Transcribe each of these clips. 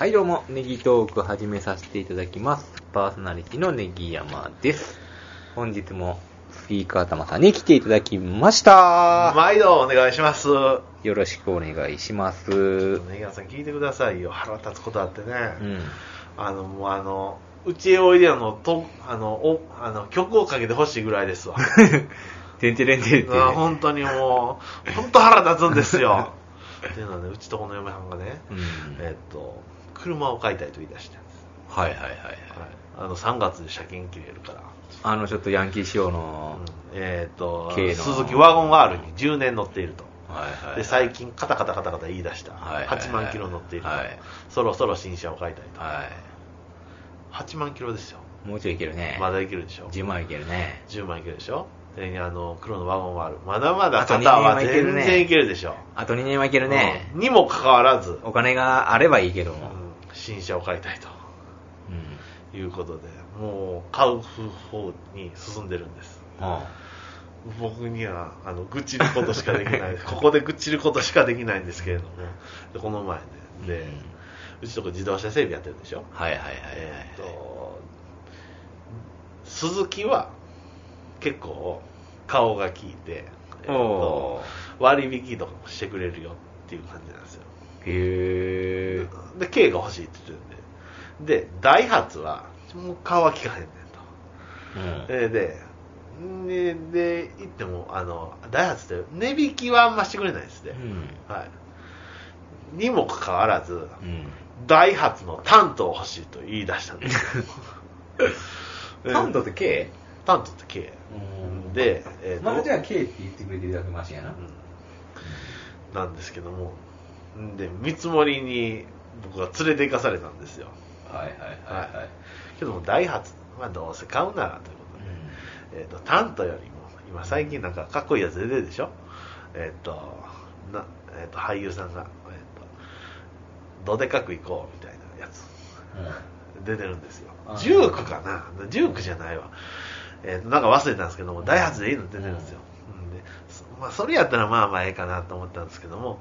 はい、どうも、ネギトーク始めさせていただきます。パーソナリティのネギ山です。本日もスピーカー玉さんに来ていただきました。毎度お願いします。よろしくお願いします。ネギワさん聞いてくださいよ。腹立つことあってね。うん。あの、もうあの、うちへおいでよの、と、あの、お、あの、曲をかけてほしいぐらいですわ。てんてれんてれんてあ本当にもう、本当腹立つんですよ。っていうのはね、うちとこの嫁さんがね、うんえっと、車を買いたいと言い出してるんです。はいはいはいはい。はい。あの、3月で車検切れるから。あの、ちょっとヤンキー仕様の、うんえっと、軽の鈴木ワゴン R に10年乗っていると。はいはい。で最近カタカタカタカタ言い出した、はいはいはい8万キロ乗っていると、はいそろそろ新車を買いたいと、は8万キロですよい。もうちょいいけるね。まだいけるでしょ10万いけるね。10万いけるでしょであの黒のワゴンもあるまだまだ肩は二年はいけるね全然いけるでしょあと2年はいけるね。うんにもかかわらず、お金があればいいけども。うん新車を買いたいと。うん。いうことでもう買う方に進んでるんです。あ僕にはあの愚痴ることしかできない。ここで愚痴ることしかできないんですけれどもでこの前ねで、うちとこ自動車整備やってるでしょ？はいはいはいはい。えーっと鈴木は結構顔が利いて、えー。割引とかもしてくれるよっていう感じなんですよへー。で K が欲しいって言ってるんで。でダイハツはもう顔は利かへんねんと。うん。えーででで言ってもあのダイハツって値引きはあんましてくれないですね、はい、にもかかわらずうん。ダイハツのタントを欲しいと言い出したんです。よ でタントって K? タントって K うん。で、えーとまあじゃあ K って言ってくれてるだけマシやな。うん。なんですけどもで見積もりに僕が連れて行かされたんですよ。はいはいはいはい。けどもダイハツまあどうせ買うならということで、えー、とタントよりも今最近なんかかっこいいやつ出てるでしょ？えっ、とな、えー、と俳優さんが、えー、とどでかく行こうみたいなやつ。出てるんですよ。あー。ジュークかな？ジュークじゃないわ、えーとなんか忘れたんですけどもダイハツでいいの出てるんですよ、うん。でそまあ、それやったらまあまあええかなと思ったんですけども、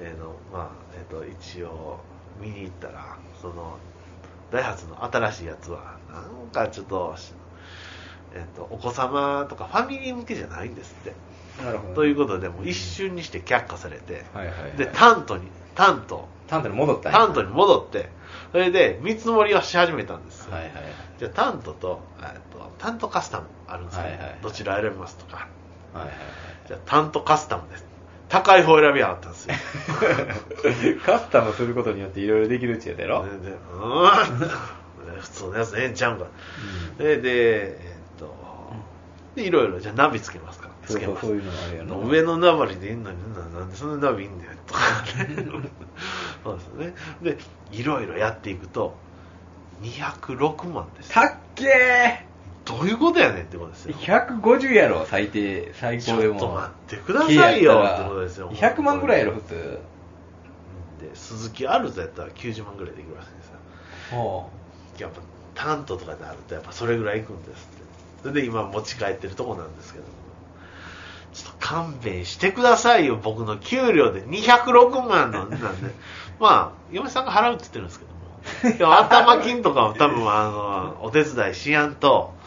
えーのまあえー、と一応見に行ったらそのダイハツの新しいやつはなんかちょっと,、えー、とお子様とかファミリー向けじゃないんですってなるほど。ということでもう一瞬にして却下されて、はいはいはい。でタントにタントタントに戻ったタントに戻ってそれで見積もりをし始めたんですよ、はいはいはい。じゃあタントととタントカスタムあるんですけど、はいはいはいどちら選びますとかはいはいはい。じゃあタントカスタムです高い方選びやがったんですよ。カスタムすることによっていろいろできるっちゅうやろ。ででうーん普通のやつええんちゃうんか、ででえっとでいろいろじゃあナビつけますか。つけます。そういうのもあるやろ。上のナビでいいのにななんでそんなナビいいんだよとかね。そうですね。でいろいろやっていくと206万ですたっけどういうことやねんってことですーよ !150 やろ、最低、最ち高でも。ょっと待ってくださいよってことですよ100万ぐらいやろ、普通。で鈴木アルザやったら90万ぐらいできるらしいんですよほやっぱタントとかであるとやっぱそれぐらいいくんですって。それで今持ち帰ってるとこなんですけどちょっと勘弁してくださいよ僕の給料で。206万のなんで。まあ嫁さんが払うって言ってるんですけども。頭金とかも多分あのお手伝いしやんと。うん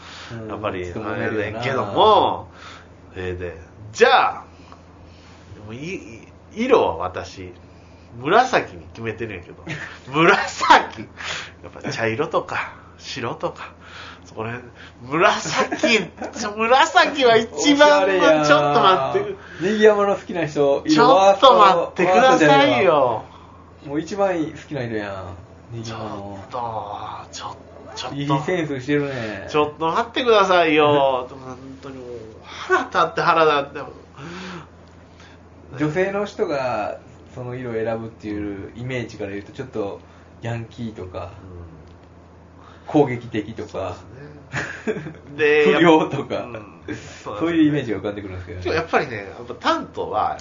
やっぱり勤あれねんけどもえーでじゃあ色は私紫に決めてるんやけど 紫やっぱ茶色とか白とかそこら辺紫紫は一番ちょっと待ってネギ山の好きな人、ちょっと待ってください。よもう一番好きな色やん。ちょっ。とちょちょっと。いいセンスしてるね。ちょっと待ってくださいよ。本当にもう腹立って腹立って。女性の人がその色を選ぶっていうイメージから言うと、ちょっとヤンキーとか、攻撃的とか、で 不良とか、うん。そういうイメージが浮かんでくるんですけどね。やっぱりね、やっぱタントは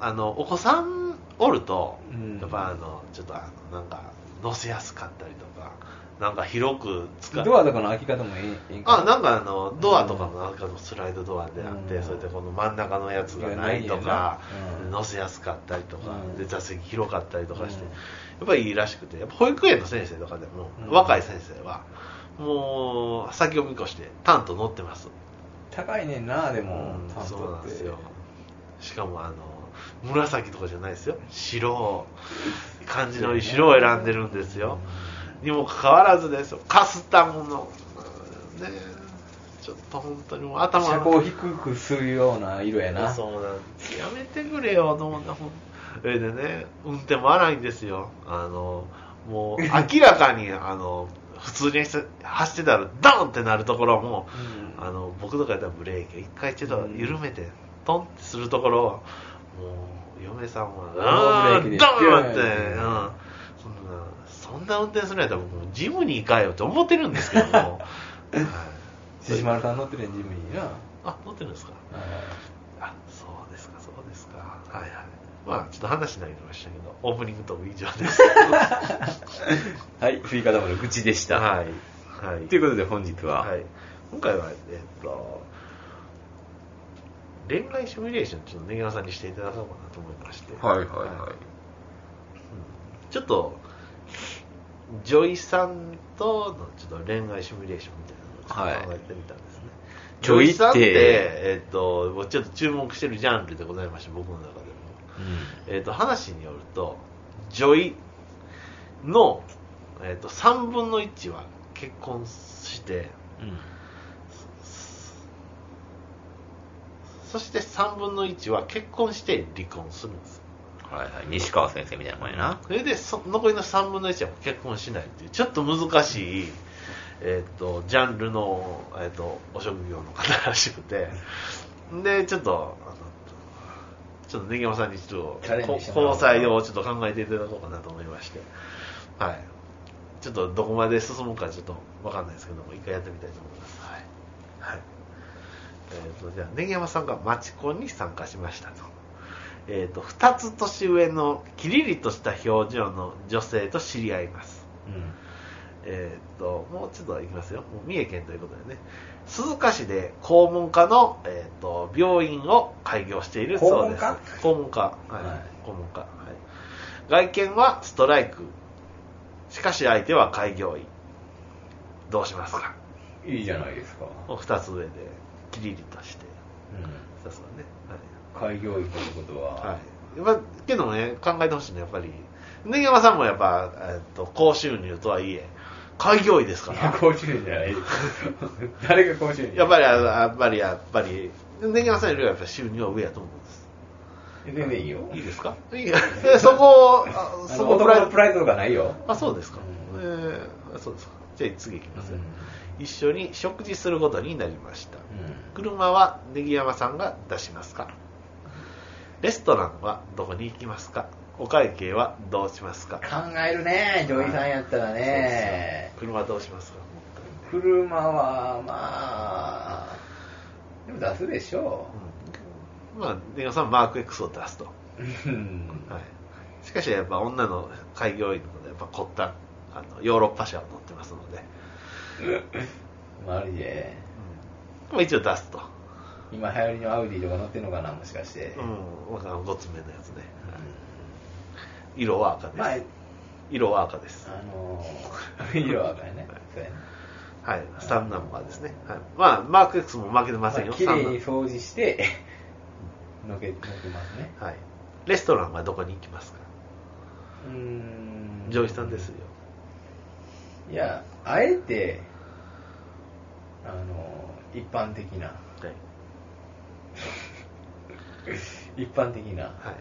あのお子さんおると、うん。やっぱあのちょっとあのなんか乗せやすかったりとかなんか広く使ドアとかの開き方もいいかあなんかあのドアとかもなんかのスライドドアであって、うん。それでこの真ん中のやつがないとかいやないよなうん。乗せやすかったりとか、うん。で座席広かったりとかして、うん。やっぱりいいらしくてやっぱ保育園の先生とかでも、うん。若い先生はもう先を見越してタント乗ってます、高いねんなでも、うんタントって。そうなんですよ。しかもあの紫とかじゃないですよ。白。感じのいい白を選んでるんですよ、にもかかわらずですよ。カスタムの。ね。ちょっと本当にもう頭車高低くするような色やな。そうなんです。やめてくれよと思ったほんそれでね運転も荒いんですよ。あのもう明らかに あの普通に走ってたらドンってなるところも、うん。あの僕とかやったらブレーキを一回ちょっと緩めて、トンってするところをもう嫁さんはノーブレーキでドーンって、うん、そんな運転するんやったらもうジムに行かよって思ってるんですけども、はい。獅子丸さん乗ってるねジムにな。あ乗ってるんですか？あそうですかそうですか。はいはい。まあちょっと話になりましたけどオープニングトーク以上です。はいスイカ玉の愚痴でした、はい。はい。ということで本日は、はい、今回はえっと恋愛シミュレーションちょっとネギワさんにしていただこうかなと思いまして。はいはいはい。うん。ちょっとジョイさんとのちょっと恋愛シミュレーションみたいなのを考えてみたんですね、女医さんって、えっと、僕ちょっと注目してるジャンルでございまして、僕の中でも。えっと、話によると、女医の、えっと、3分の1は結婚して、うん。そして3分の1は結婚して離婚するんです。はいはい。西川先生みたいなもんやな。それでそ残りの3分の1は結婚しないっていう。ちょっと難しい、えっとジャンルの、えっとお職業の方らしくて。でちょっとあのちょっとネギ山さんにちょっと交際をちょっと考えていただこうかなと思いまして。はい。ちょっとどこまで進むかちょっとわかんないですけども一回やってみたいと思います。はい、はい。えー、とじゃあネギ山さんがマチコンに参加しましたとえー、と2つ年上のキリリとした表情の女性と知り合います、えー、ともうちょっといきますよ。もう三重県ということでね。鈴鹿市で肛門科の、えー、と病院を開業しているそうです。肛門科？はい、はい。肛門科、はい、外見はストライク。しかし相手は開業医。どうしますか？うんいいじゃないですか、2つ上でキリリとしてさすがね。はい。開業医ということは、はい。やっぱけどね、考えてほしいのはやっぱり、根山さんもやっぱ、えっと、高収入とはいえ、開業医ですから。高収入じゃない。誰が高収入？やっぱり、あやっぱり、やっぱり、根山さんよりはやっぱ収入は上やと思うんです。全然いいよ。いいですか？いい。やえそこ、そこプライドのプライドとかないよ。あ、そうですか。うん。えーそうですか。じゃあ次いきます。よ、うん。一緒に食事することになりました。う車はネギ山さんが出しますか？レストランはどこに行きますか？お会計はどうしますか？ん考えるね女医さんやったらね。車どうしますか？車はまあでも出すでしょう。ん。まあネギ山さんはマーク X を出すと、はううんい、しかしやっぱ女の開業医なのでやっぱ凝ったあのヨーロッパ車を乗ってますので、マジで？まあ、一応出すと、今流行りのアウディとか乗ってんのかなもしかして、うん、あの5つ目のやつね、色は赤です、まあ色は赤です。あのー、色は赤やね。そうやね。はい、3ナンバーですね。はい、まあ、マーク X も負けてませんよ。まあ綺麗に掃除して のけのけますね。バーはい。レストランはどこに行きますか？うーん。上司さんですよ。いやあえてあの一般的なはい。一般的な は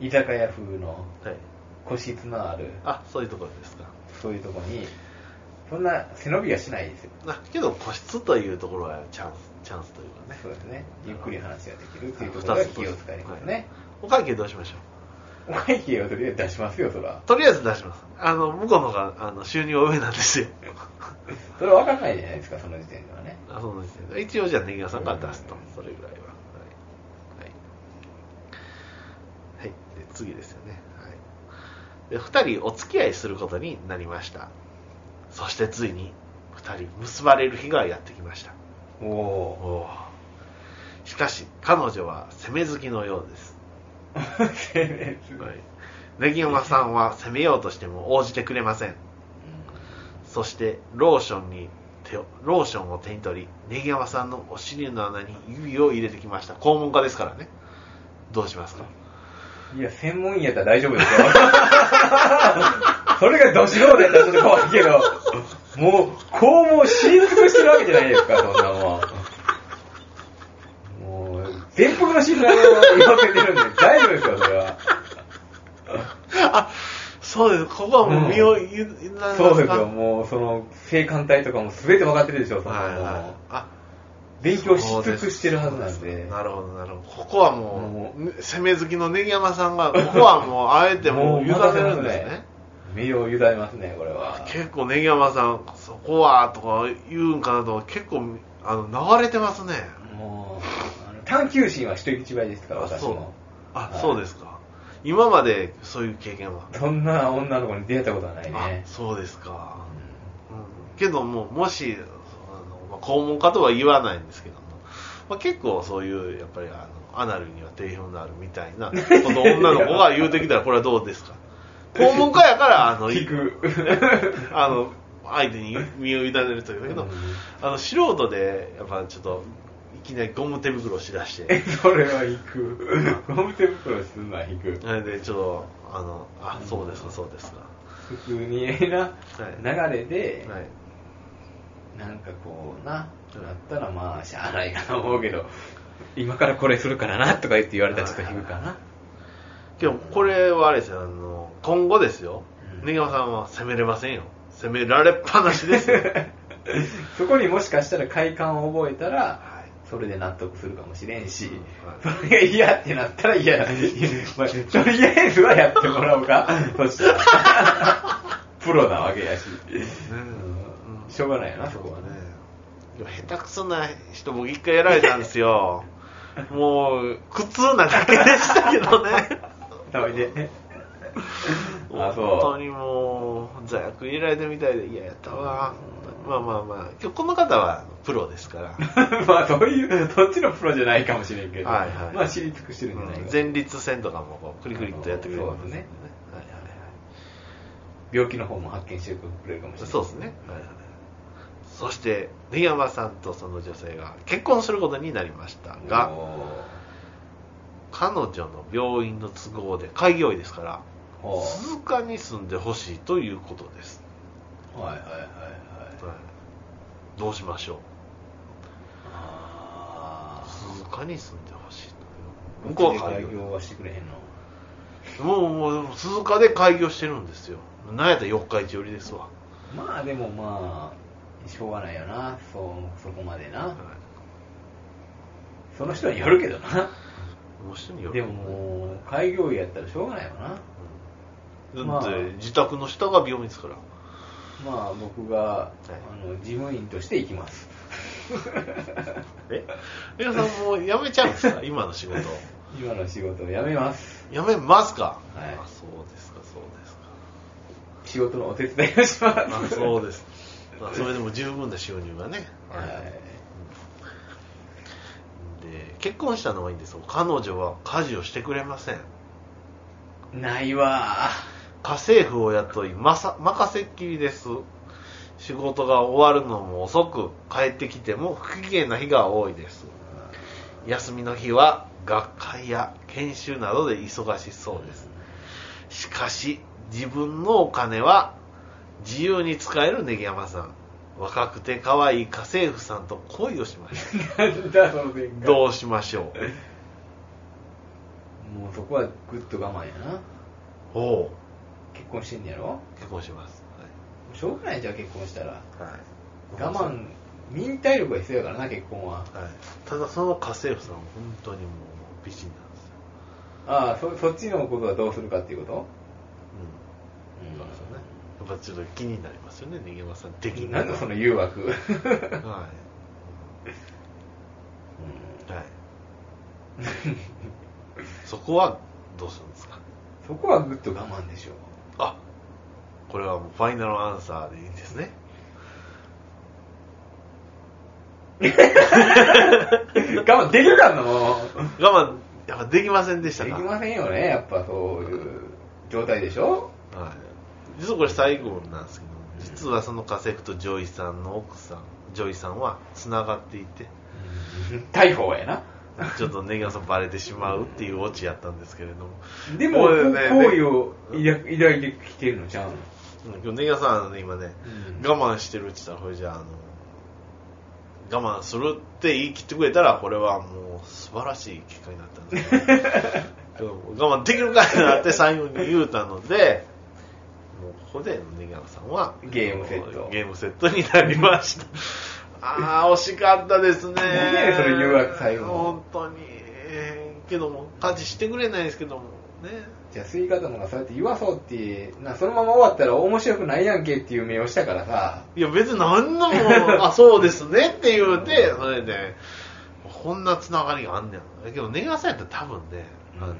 い。居酒屋風のはい。個室のあるあ、そういうところですか。そういうとこにそんな背伸びはしないですよあけど、個室というところはチャンス、チャンスというかね。そうですねゆっくり話ができるっていうところが気を使いますね、お会計どうしましょお会計をとりあえず出しますよそらうとりあえず出します。あの、向こうの方が、あの、収入は上なんですよ。それは分かんないじゃないですかその時点ではねあ、そうですね。一応じゃあ、ネギ屋さんから出すと。それぐらいは。はい。はい。はい。で次ですよね、はい、で2人お付き合いすることになりましたそしてついに2人結ばれる日がやってきましたおおしかし彼女は攻め好きのようです、ネギ山さんは攻めようとしても応じてくれません。そしてローションに手をローションを手に取りネギ山さんのお尻の穴に指を入れてきました。肛門家ですからね。どうしますか？いや、専門医やったら大丈夫ですよ。それがど素人やったらちょっと怖いけど、もう、こうもう知り尽くしてるわけじゃないですか、そんなもん。もう、全幅の信頼を言わせてるんで、大丈夫ですよ、それは。あそうです。ここはもう身を委ねますか、そうですよ、もう、その、性感帯とかも全て分かってるでしょ、そんなはい。はいあ勉強し尽くしてるはずなんで。なるほどなるほど。ここはももうね攻め好きのネギ山さんがここはもうあえてもう委ねるんですね。身を委ねますね、これは。結構ネギ山さんそこはとか言うんかなと結構あの流れてますね。もう、探求心は人一倍ですから、あそう。私も。あ、はい。そうですか今までそういう経験は？そんな女の子に出会ったことはないあね。そうですか、うん、けどももしあの、まあ、肛門家とは言わないんですけども、まあ、結構そういうやっぱりあのアナルには定評のあるみたいなこの女の子が言うてきたらこれはどうですか？肛門家やからあの 聞く。あの相手に身を委ねるというだけど、うん。あの素人でやっぱちょっといきなりゴム手袋をしだして。それは引く。ゴム手袋すんのは引く。それでちょっとあのあそうですかそうですか。普通にな、流れで、はい。なんかこうな、なったらまあ、しゃあないかと思うけど、今からこれするからなとか言って言われたらちょっと引くかな。けどこれはあれですよあの今後ですよ。うん。根山さんは攻めれませんよ。攻められっぱなしですよ、はい、そこにもしかしたら快感を覚えたら、それで納得するかもしれんし、はそれが嫌ってなったら嫌だ。まあとりあえずはやってもらおうか。そしたら。プロなわけやし。うんしょうがないよな、そこはね。でも下手くそな人僕一回やられたんですよ もう苦痛なだけでしたけどね食べて。あ、本そ当にもう座薬入れられてみたいで嫌やったわまあまあまあ今日この方はプロですから。う。まあ、そういう、そっちのプロじゃないかもしれんけど、はいはい。まあ、知り尽くしてるんじゃないか。前立腺とかもこうクリクリっとやってくれるそうですね。はいはいはい。病気の方も発見してくれるかもしれない。そうですね、はいはい、そして根山さんとその女性が結婚することになりましたがお彼女の病院の都合で開業医ですから鈴鹿に住んでほしいということです、うはいはいはいはい。はい、どうしましょう。あ鈴鹿に住んでほしい向こうは開開業業はしてくれへんの？もうもう鈴鹿で開業してるんですよ。なんやったら四日市寄りですわ、まあでもまあしょうがないよな。そうそこまでな。はい、その人によるけどな。もう人による。でももう開業医やったらしょうがないよな。うん。まあだって自宅の下が病院ですからまあ僕が、あの事務員として行きます。え？皆さんもう辞めちゃうんですか？今の仕事。今の仕事を辞めます。辞めますか、はい。あそうですかそうですか。仕事のお手伝いをします。あそうです。まあそれでも十分な収入がね、はい。で結婚したのはいいんですが彼女は家事をしてくれません。ないわ家政婦を雇いまさ任せっきりです。仕事が終わるのも遅く帰ってきても不機嫌な日が多いです。休みの日は学会や研修などで忙しそうです。しかし自分のお金は自由に使えるネギ山さん。若くて可愛い家政婦さんと恋をしましたどうしましょもうそこはぐっと我慢やな。う。おお結婚してんやろ？結婚します。しょうがないじゃん結婚したら。はい、はい我慢忍耐力が必要やからな結婚は。はい、ただその家政婦さんは本当にもう美人なんですよ、ああそそっちのことはどうするかっていうこと？うん、そうですよね。やっぱちょっと気になりますよねネギ山さん的に。なんだその誘惑？はい、はい、そこはどうするんですか？そこはぐっと我慢でしょあこれはもうファイナルアンサーでいいんですね。我慢できたの？我慢やっぱできませんでしたか？できませんよねやっぱそういう状態でしょ？はい、実はこれ最後なんですけど実はその家政婦とジョイさんの奥さんジョイさんはつながっていて 逮捕やな。ちょっとネギさんバレてしまうっていうオチやったんですけれども。でも、好意を抱抱いてきてるのちゃうの？うん今日ネギさんね今ね、うん。我慢してるって言ったらこれじゃああの我慢するって言い切ってくれたらこれはもう素晴らしい結果になったんです。けど我慢できるかいなって最後に言うたのでもうここでネギさんはゲームセット。ゲームセットになりました。ああ惜しかったですね。ねんそれ誘惑最後。本当に。えーけども家事してくれないですけども。ねじゃあ、吸い方のがそうやって言わそうって、な、そのまま終わったら面白くないやんけっていう目をしたからさ、いや別に何のも、あ、そうですねって言うて、それで、こんなつながりがあんねん。だけど、ネガさんやったら多分ね、あの、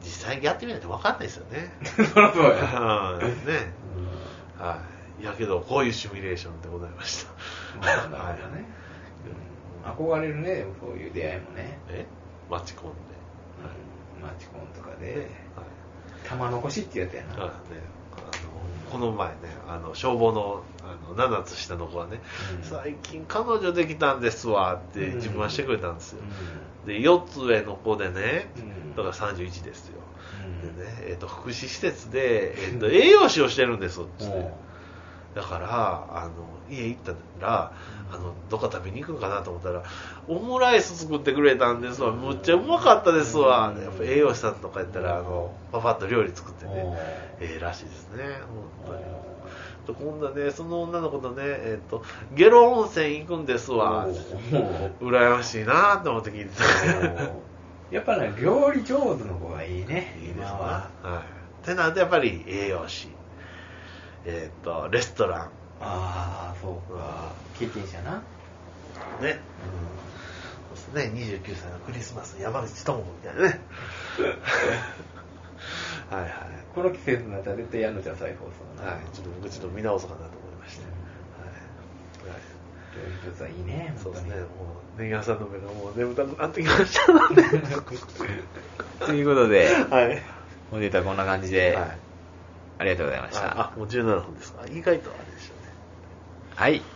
実際にやってみないと分かんないですよね。そりゃそうや。は いね。はい。いやけど、こういうシミュレーションでございました。まあ、なるほどね。うん憧れるね、そういう出会いもね。え？マチコンで。うんマチコンとかねで、玉残しってやつやな。あね、あのこの前ね、あの消防のあの7つ下の子はね、うん最近彼女できたんですわってうん自慢してくれたんですよ。うで、4つ上の子でね、うんだから31ですよ。んでね、えっ、と、福祉施設で、えっ、と、栄養士をしてるんです、つって。うんだから、あの、家行ったら、あの、どっか食べに行くんかなと思ったら、オムライス作ってくれたんですわ。むっちゃうまかったですわ。うんやっぱ栄養士さんとかやったら、あの、パパッと料理作ってね、ええらしいですね、本当に。今度はね、その女の子とね、えっ、と、ゲロ温泉行くんですわ。羨ましいなって思って聞いてた。やっぱね、料理上手の子がいいね、いいですね。今は。はい。てなると、やっぱり栄養士、えっ、と、レストラン、ああ、そうか。経験者な。ね。そうですね、29歳のクリスマス、山口智子みたいなね。はいはい。この季節になったら絶対やんのじゃん、再放送な。はい、ちょっと僕ちょっと見直そうかなと思いまして。はい。はい料いいね、そうですね、本もう、ネギ屋さんの目がもう眠たくなってきましたので。ということで、はい。本日はこんな感じで、はい。ありがとうございました。あ、もう17分ですか。意外とあれでしたね。はい。